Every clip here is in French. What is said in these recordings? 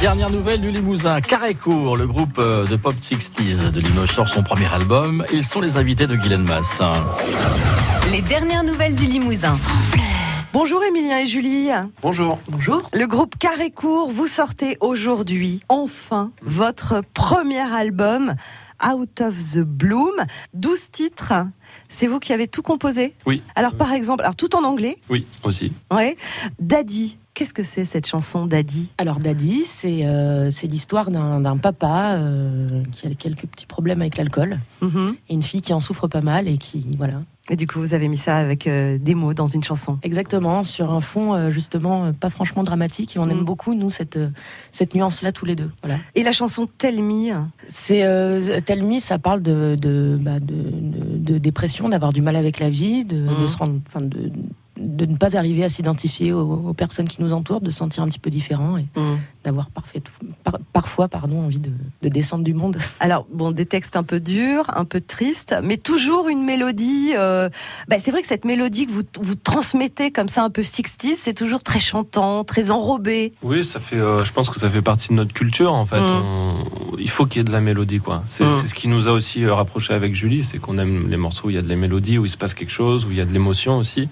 Dernière nouvelle du Limousin, Carré-Court, le groupe euh, de pop 60s de Limoges sort son premier album. Ils sont les invités de Guylaine Mass. Les dernières nouvelles du Limousin. Bonjour Emilien et Julie. Bonjour. Bonjour. Le groupe Carré-Court, vous sortez aujourd'hui, enfin, votre premier album, Out of the Bloom. 12 titres. C'est vous qui avez tout composé? Oui. Alors par exemple, alors tout en anglais, Oui, aussi. ouais. Daddy. Qu'est-ce que c'est cette chanson Daddy? Alors Daddy, c'est euh, l'histoire d'un papa euh, qui a quelques petits problèmes avec l'alcool Mhm. et une fille qui en souffre pas mal et qui voilà Et du coup, vous avez mis ça avec euh, des mots dans une chanson. exactement sur un fond euh, justement pas franchement dramatique et on Mm. aime beaucoup nous cette cette nuance là tous les deux. Voilà. Et la chanson Tell Me, C'est Tell Me, ça parle de de, bah, de, de- de dépression, d'avoir du mal avec la vie, de, Mhm. de se rendre, enfin de de ne pas arriver à s'identifier aux, aux personnes qui nous entourent, de se sentir un petit peu différent et d'avoir parfait, par- parfois pardon envie de, de descendre du monde. Alors, bon, des textes un peu durs, un peu tristes, mais toujours une mélodie. euh, bah, c'est vrai que cette mélodie que vous, vous transmettez comme ça, un peu 60 c'est toujours très chantant, très enrobé. Oui, ça fait. euh, je pense que ça fait partie de notre culture en fait. Mm. On- il faut qu'il y ait de la mélodie quoi. C'est Mm. ce qui nous a aussi euh, rapproché avec Julie, c'est qu'on aime les morceaux où il y a de la mélodie, où il se passe quelque chose, où il y a de l'émotion aussi.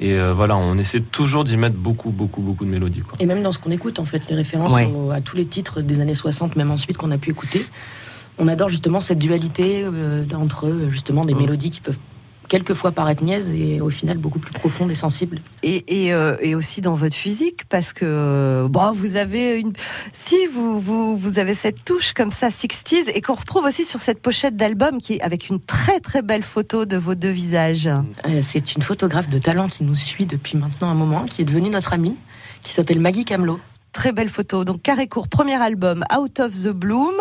Et euh, voilà, on essaie toujours d'y mettre beaucoup, beaucoup, beaucoup de mélodie quoi. Et même dans ce qu'on écoute, en fait, les références Ouais. au- à tous les titres des années 60, même ensuite qu'on a pu écouter, on adore justement cette dualité euh, entre justement des Mm. mélodies qui peuvent quelquefois paraître niaises et au final beaucoup plus profondes et sensibles. Et, et, euh, et aussi dans votre physique, parce que euh, bon, vous avez une. Si vous, vous, vous avez cette touche comme ça, 60s, et qu'on retrouve aussi sur cette pochette d'album qui est avec une très très belle photo de vos deux visages. Euh, C'est une photographe de talent qui nous suit depuis maintenant un moment, qui est devenue notre amie, qui s'appelle Maggie Camelot. Très belle photo. Donc Carré Court, premier album, Out of the Bloom.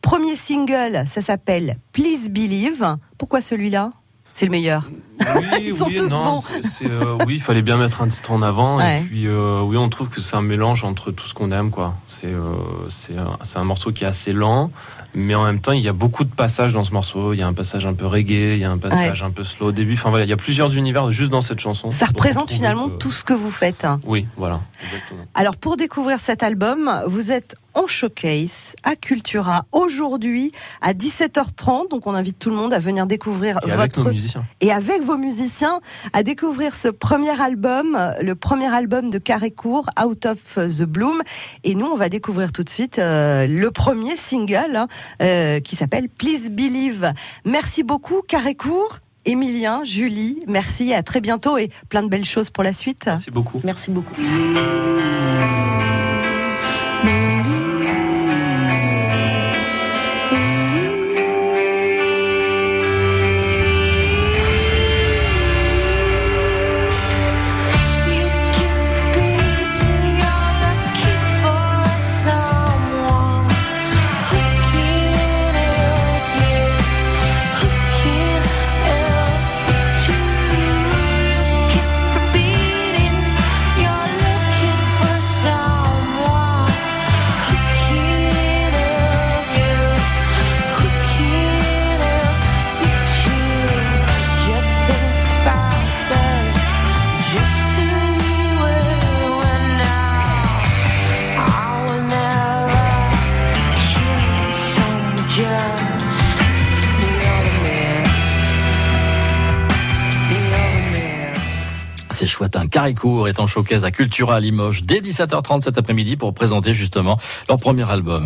Premier single, ça s'appelle Please Believe. Pourquoi celui-là? C'est le meilleur. Oui, Ils sont oui, tous non, bons. euh, oui, il fallait bien mettre un titre en avant. Ouais. Et puis, euh, oui, on trouve que c'est un mélange entre tout ce qu'on aime, quoi. C'est euh, c'est un, c'est un morceau qui est assez lent, mais en même temps, il y a beaucoup de passages dans ce morceau. Il y a un passage un peu reggae, il y a un passage un peu slow au début. Enfin voilà, il y a plusieurs univers juste dans cette chanson. Ça représente finalement que- tout ce que vous faites. Oui, voilà, exactement. Alors pour découvrir cet album, vous êtes en showcase à Cultura aujourd'hui à 17h30. Donc on invite tout le monde à venir découvrir Et avec votre nos musiciens. et avec vos musiciens à découvrir ce premier album, le premier album de Carré Court, Out of the Bloom. Et nous, on va découvrir tout de suite euh, le premier single hein, euh, qui s'appelle Please Believe. Merci beaucoup, Carré Court. Emilien, Julie, merci, à très bientôt et plein de belles choses pour la suite. Merci beaucoup. Merci beaucoup. C'est chouette, un Carré-Court est en showcase à Cultura à Limoges dès 17h30 cet après-midi pour présenter justement leur premier album.